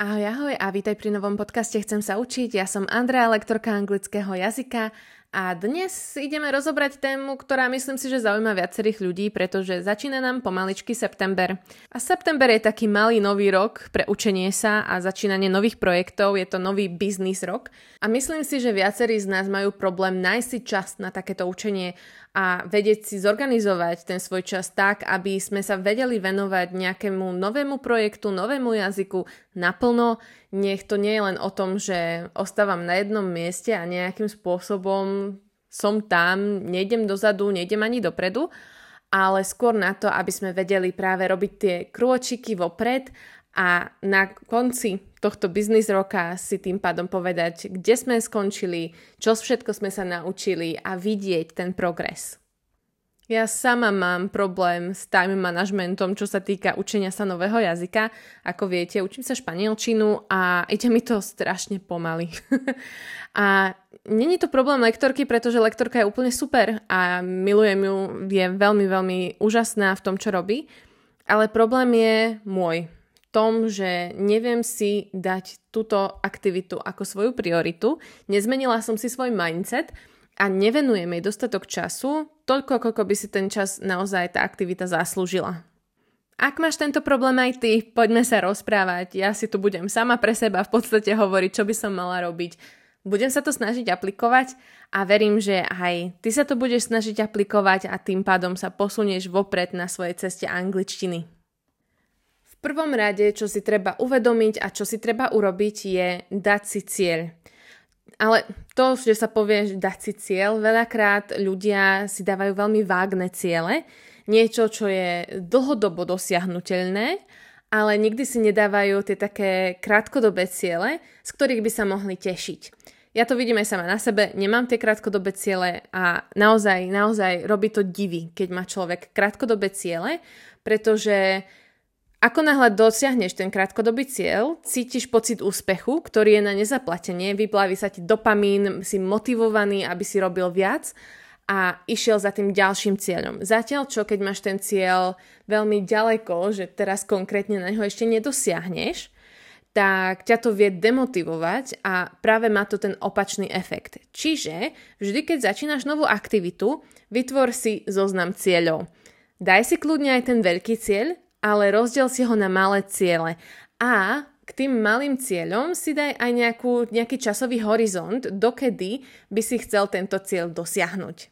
Ahoj, ahoj a vítaj pri novom podcaste Chcem sa učiť. Ja som Andrea, lektorka anglického jazyka a dnes ideme rozobrať tému, ktorá myslím si, že zaujíma viacerých ľudí, pretože začína nám pomaličky september. A september je taký malý nový rok pre učenie sa a začínanie nových projektov, je to nový biznis rok. A myslím si, že viacerí z nás majú problém nájsť si čas na takéto učenie a vedieť si zorganizovať ten svoj čas tak, aby sme sa vedeli venovať nejakému novému projektu, novému jazyku naplno, nech to nie je len o tom, že ostávam na jednom mieste a nejakým spôsobom som tam, nejdem dozadu, nejdem ani dopredu, ale skôr na to, aby sme vedeli práve robiť tie krôčiky vopred a na konci tohto biznis roka si tým pádom povedať, kde sme skončili, čo všetko sme sa naučili a vidieť ten progres. Ja sama mám problém s time managementom, čo sa týka učenia sa nového jazyka. Ako viete, učím sa španielčinu a ide mi to strašne pomaly. a není to problém lektorky, pretože lektorka je úplne super a milujem ju, je veľmi, veľmi úžasná v tom, čo robí. Ale problém je môj. Tom, že neviem si dať túto aktivitu ako svoju prioritu. Nezmenila som si svoj mindset a nevenujeme jej dostatok času, toľko, koľko by si ten čas naozaj tá aktivita zaslúžila. Ak máš tento problém aj ty, poďme sa rozprávať. Ja si tu budem sama pre seba v podstate hovoriť, čo by som mala robiť. Budem sa to snažiť aplikovať a verím, že aj ty sa to budeš snažiť aplikovať a tým pádom sa posunieš vopred na svojej ceste angličtiny. Prvom rade, čo si treba uvedomiť a čo si treba urobiť, je dať si cieľ. Ale to, že sa povie dať si cieľ, veľakrát ľudia si dávajú veľmi vágne ciele, niečo, čo je dlhodobo dosiahnutelné, ale nikdy si nedávajú tie také krátkodobé ciele, z ktorých by sa mohli tešiť. Ja to vidím aj sama na sebe, nemám tie krátkodobé ciele a naozaj, naozaj robí to divy, keď má človek krátkodobé ciele, pretože ako náhle dosiahneš ten krátkodobý cieľ, cítiš pocit úspechu, ktorý je na nezaplatenie, vyplaví sa ti dopamín, si motivovaný, aby si robil viac a išiel za tým ďalším cieľom. Zatiaľ čo, keď máš ten cieľ veľmi ďaleko, že teraz konkrétne na neho ešte nedosiahneš, tak ťa to vie demotivovať a práve má to ten opačný efekt. Čiže vždy, keď začínaš novú aktivitu, vytvor si zoznam cieľov. Daj si kľudne aj ten veľký cieľ, ale rozdiel si ho na malé ciele. A k tým malým cieľom si daj aj nejakú, nejaký časový horizont, dokedy by si chcel tento cieľ dosiahnuť.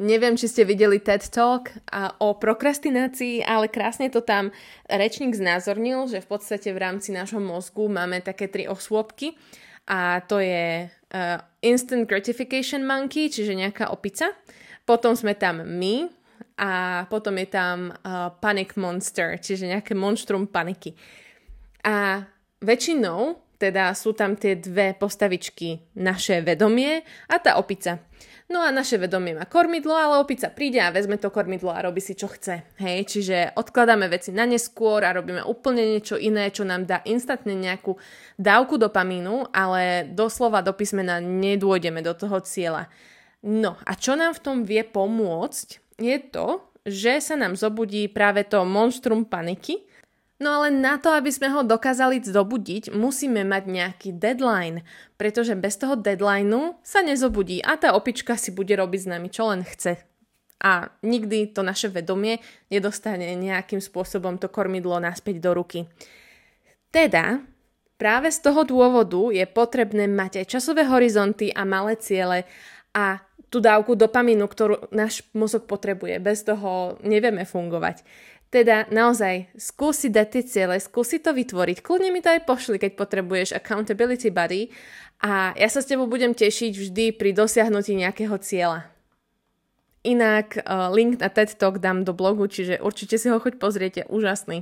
Neviem, či ste videli TED Talk a o prokrastinácii, ale krásne to tam rečník znázornil, že v podstate v rámci nášho mozgu máme také tri osôbky a to je uh, Instant Gratification Monkey, čiže nejaká opica. Potom sme tam my, a potom je tam uh, Panic Monster, čiže nejaké monštrum paniky. A väčšinou teda sú tam tie dve postavičky, naše vedomie a tá opica. No a naše vedomie má kormidlo, ale opica príde a vezme to kormidlo a robí si čo chce. Hej, čiže odkladáme veci na neskôr a robíme úplne niečo iné, čo nám dá instantne nejakú dávku dopamínu, ale doslova do písmena nedôjdeme do toho cieľa. No a čo nám v tom vie pomôcť, je to, že sa nám zobudí práve to monštrum paniky, No ale na to, aby sme ho dokázali zobudiť, musíme mať nejaký deadline, pretože bez toho deadlineu sa nezobudí a tá opička si bude robiť s nami, čo len chce. A nikdy to naše vedomie nedostane nejakým spôsobom to kormidlo naspäť do ruky. Teda, práve z toho dôvodu je potrebné mať aj časové horizonty a malé ciele a tú dávku dopamínu, ktorú náš mozog potrebuje. Bez toho nevieme fungovať. Teda naozaj skúsi dať tie ciele, skúsi to vytvoriť. Kľudne mi to aj pošli, keď potrebuješ accountability buddy a ja sa s tebou budem tešiť vždy pri dosiahnutí nejakého cieľa. Inak uh, link na TED Talk dám do blogu, čiže určite si ho choď pozrieť, je úžasný.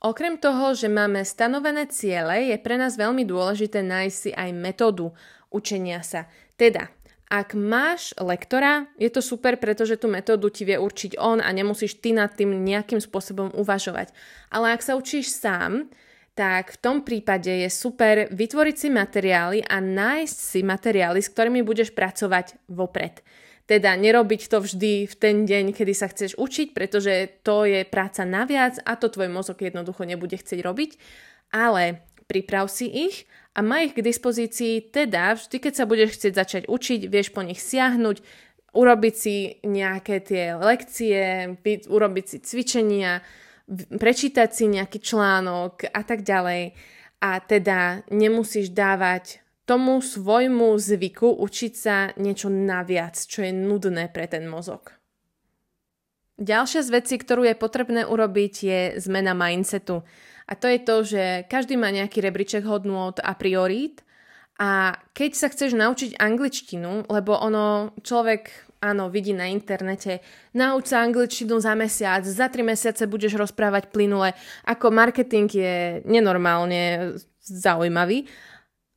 Okrem toho, že máme stanovené ciele, je pre nás veľmi dôležité nájsť si aj metódu učenia sa. Teda, ak máš lektora, je to super, pretože tú metódu ti vie určiť on a nemusíš ty nad tým nejakým spôsobom uvažovať. Ale ak sa učíš sám, tak v tom prípade je super vytvoriť si materiály a nájsť si materiály, s ktorými budeš pracovať vopred. Teda nerobiť to vždy v ten deň, kedy sa chceš učiť, pretože to je práca naviac a to tvoj mozog jednoducho nebude chcieť robiť Ale priprav si ich a maj ich k dispozícii, teda vždy, keď sa budeš chcieť začať učiť, vieš po nich siahnuť, urobiť si nejaké tie lekcie, urobiť si cvičenia, prečítať si nejaký článok a tak ďalej. A teda nemusíš dávať tomu svojmu zvyku učiť sa niečo naviac, čo je nudné pre ten mozog. Ďalšia z vecí, ktorú je potrebné urobiť, je zmena mindsetu. A to je to, že každý má nejaký rebríček hodnôt a priorít a keď sa chceš naučiť angličtinu, lebo ono človek, áno, vidí na internete, nauč sa angličtinu za mesiac, za tri mesiace budeš rozprávať plynule, ako marketing je nenormálne zaujímavý,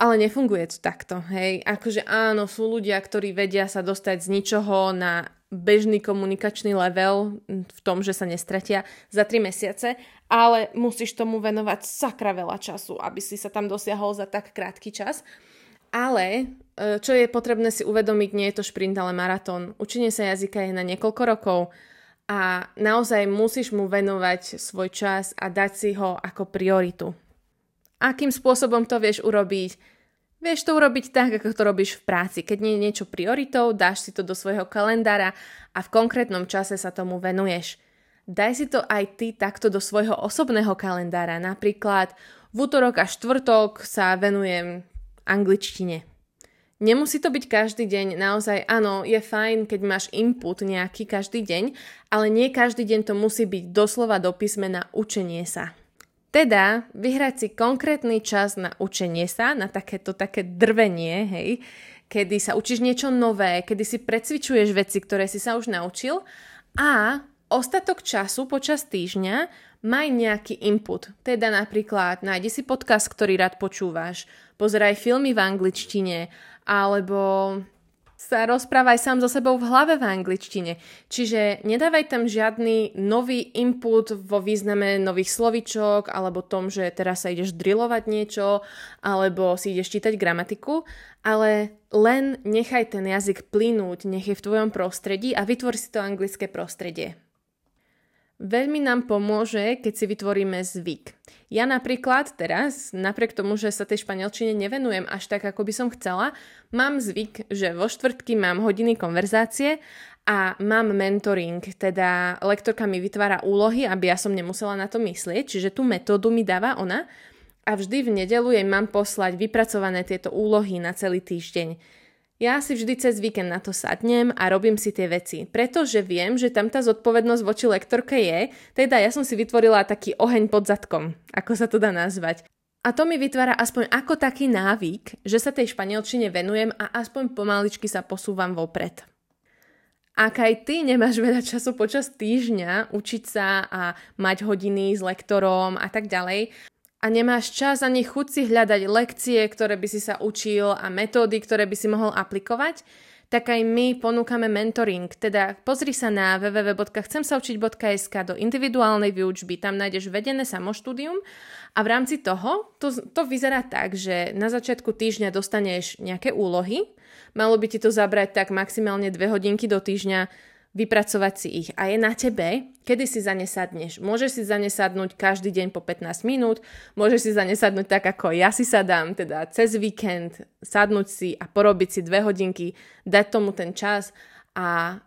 ale nefunguje to takto, hej. Akože áno, sú ľudia, ktorí vedia sa dostať z ničoho na bežný komunikačný level v tom, že sa nestratia za 3 mesiace, ale musíš tomu venovať sakra veľa času, aby si sa tam dosiahol za tak krátky čas. Ale e, čo je potrebné si uvedomiť, nie je to šprint, ale maratón. Učenie sa jazyka je na niekoľko rokov a naozaj musíš mu venovať svoj čas a dať si ho ako prioritu. Akým spôsobom to vieš urobiť? Vieš to urobiť tak, ako to robíš v práci. Keď nie je niečo prioritou, dáš si to do svojho kalendára a v konkrétnom čase sa tomu venuješ. Daj si to aj ty takto do svojho osobného kalendára. Napríklad v útorok a štvrtok sa venujem angličtine. Nemusí to byť každý deň, naozaj áno, je fajn, keď máš input nejaký každý deň, ale nie každý deň to musí byť doslova do písmena učenie sa. Teda vyhrať si konkrétny čas na učenie sa, na takéto také drvenie, hej, kedy sa učíš niečo nové, kedy si precvičuješ veci, ktoré si sa už naučil a ostatok času počas týždňa maj nejaký input. Teda napríklad nájdi si podcast, ktorý rád počúvaš, pozeraj filmy v angličtine, alebo sa rozprávaj sám so sebou v hlave v angličtine. Čiže nedávaj tam žiadny nový input vo význame nových slovičok alebo tom, že teraz sa ideš drillovať niečo alebo si ideš čítať gramatiku, ale len nechaj ten jazyk plynúť, nech je v tvojom prostredí a vytvor si to anglické prostredie. Veľmi nám pomôže, keď si vytvoríme zvyk. Ja napríklad teraz, napriek tomu, že sa tej španielčine nevenujem až tak, ako by som chcela, mám zvyk, že vo štvrtky mám hodiny konverzácie a mám mentoring, teda lektorka mi vytvára úlohy, aby ja som nemusela na to myslieť, čiže tú metódu mi dáva ona a vždy v nedelu jej mám poslať vypracované tieto úlohy na celý týždeň. Ja si vždy cez víkend na to sadnem a robím si tie veci, pretože viem, že tam tá zodpovednosť voči lektorke je, teda ja som si vytvorila taký oheň pod zadkom, ako sa to dá nazvať. A to mi vytvára aspoň ako taký návyk, že sa tej španielčine venujem a aspoň pomaličky sa posúvam vopred. Ak aj ty nemáš veľa času počas týždňa učiť sa a mať hodiny s lektorom a tak ďalej, a nemáš čas ani chuť si hľadať lekcie, ktoré by si sa učil a metódy, ktoré by si mohol aplikovať, tak aj my ponúkame mentoring. Teda pozri sa na www.chcemsaučiť.sk do individuálnej výučby, tam nájdeš vedené samoštúdium. A v rámci toho to, to vyzerá tak, že na začiatku týždňa dostaneš nejaké úlohy, malo by ti to zabrať tak maximálne dve hodinky do týždňa, vypracovať si ich a je na tebe, kedy si za ne sadneš. Môžeš si za ne sadnúť každý deň po 15 minút, môžeš si za ne sadnúť tak, ako ja si sadám, teda cez víkend, sadnúť si a porobiť si dve hodinky, dať tomu ten čas a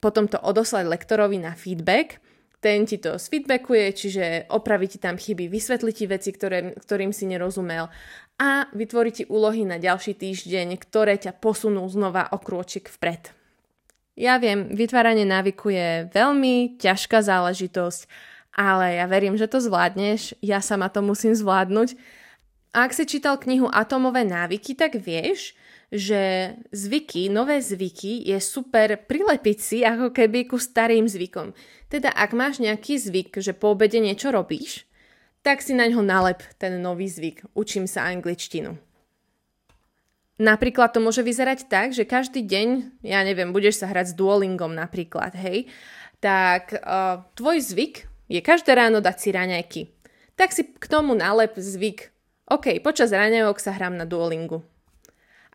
potom to odoslať lektorovi na feedback. Ten ti to sfeedbackuje, čiže opraví ti tam chyby, vysvetlí ti veci, ktoré, ktorým si nerozumel a vytvorí ti úlohy na ďalší týždeň, ktoré ťa posunú znova o krôčik vpred. Ja viem, vytváranie návyku je veľmi ťažká záležitosť, ale ja verím, že to zvládneš, ja sama to musím zvládnuť. Ak si čítal knihu Atomové návyky, tak vieš, že zvyky, nové zvyky je super prilepiť si ako keby ku starým zvykom. Teda ak máš nejaký zvyk, že po obede niečo robíš, tak si na ňo nalep ten nový zvyk. Učím sa angličtinu. Napríklad to môže vyzerať tak, že každý deň, ja neviem, budeš sa hrať s Duolingom napríklad, hej, tak uh, tvoj zvyk je každé ráno dať si raňajky. Tak si k tomu nalep zvyk. OK, počas raňajok sa hrám na Duolingu.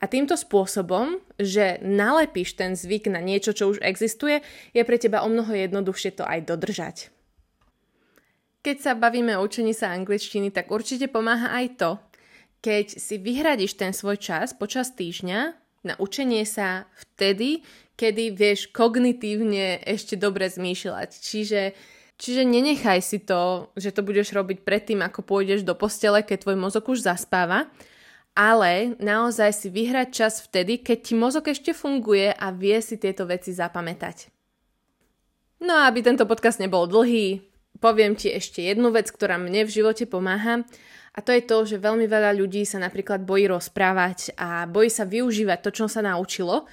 A týmto spôsobom, že nalepíš ten zvyk na niečo, čo už existuje, je pre teba o mnoho jednoduchšie to aj dodržať. Keď sa bavíme o učení sa angličtiny, tak určite pomáha aj to, keď si vyhradiš ten svoj čas počas týždňa na učenie sa vtedy, kedy vieš kognitívne ešte dobre zmýšľať. Čiže, čiže nenechaj si to, že to budeš robiť predtým, ako pôjdeš do postele, keď tvoj mozog už zaspáva, ale naozaj si vyhrať čas vtedy, keď ti mozog ešte funguje a vie si tieto veci zapamätať. No a aby tento podcast nebol dlhý, poviem ti ešte jednu vec, ktorá mne v živote pomáha a to je to, že veľmi veľa ľudí sa napríklad bojí rozprávať a bojí sa využívať to, čo sa naučilo.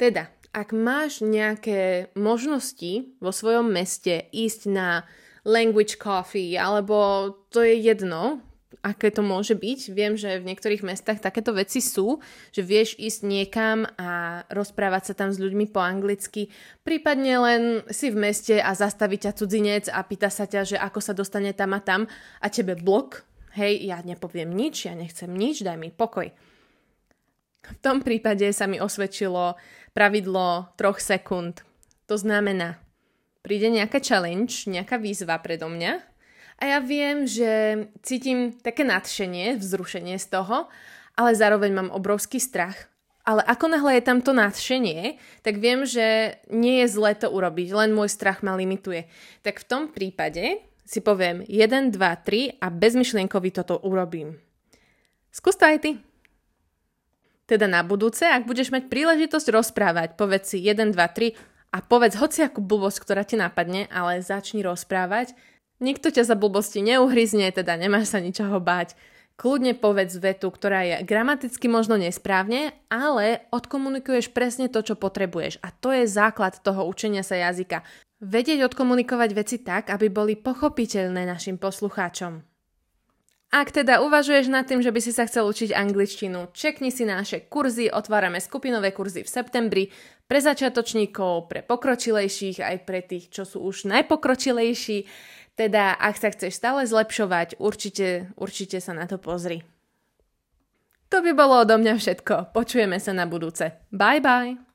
Teda, ak máš nejaké možnosti vo svojom meste ísť na language coffee, alebo to je jedno, aké to môže byť. Viem, že v niektorých mestách takéto veci sú, že vieš ísť niekam a rozprávať sa tam s ľuďmi po anglicky, prípadne len si v meste a zastaví ťa cudzinec a pýta sa ťa, že ako sa dostane tam a tam a tebe blok, hej, ja nepoviem nič, ja nechcem nič, daj mi pokoj. V tom prípade sa mi osvedčilo pravidlo troch sekúnd. To znamená, príde nejaká challenge, nejaká výzva predo mňa a ja viem, že cítim také nadšenie, vzrušenie z toho, ale zároveň mám obrovský strach. Ale ako náhle je tam to nadšenie, tak viem, že nie je zlé to urobiť, len môj strach ma limituje. Tak v tom prípade si poviem 1, 2, 3 a bezmyšlienkovi toto urobím. Skús to aj ty. Teda na budúce, ak budeš mať príležitosť rozprávať, povedz si 1, 2, 3 a povedz hociakú blbosť, ktorá ti napadne, ale začni rozprávať. Nikto ťa za blbosti neuhryzne, teda nemáš sa ničoho báť. Kľudne povedz vetu, ktorá je gramaticky možno nesprávne, ale odkomunikuješ presne to, čo potrebuješ. A to je základ toho učenia sa jazyka. Vedieť odkomunikovať veci tak, aby boli pochopiteľné našim poslucháčom. Ak teda uvažuješ nad tým, že by si sa chcel učiť angličtinu, čekni si naše kurzy, otvárame skupinové kurzy v septembri pre začiatočníkov, pre pokročilejších, aj pre tých, čo sú už najpokročilejší. Teda, ak sa chceš stále zlepšovať, určite, určite sa na to pozri. To by bolo odo mňa všetko. Počujeme sa na budúce. Bye bye!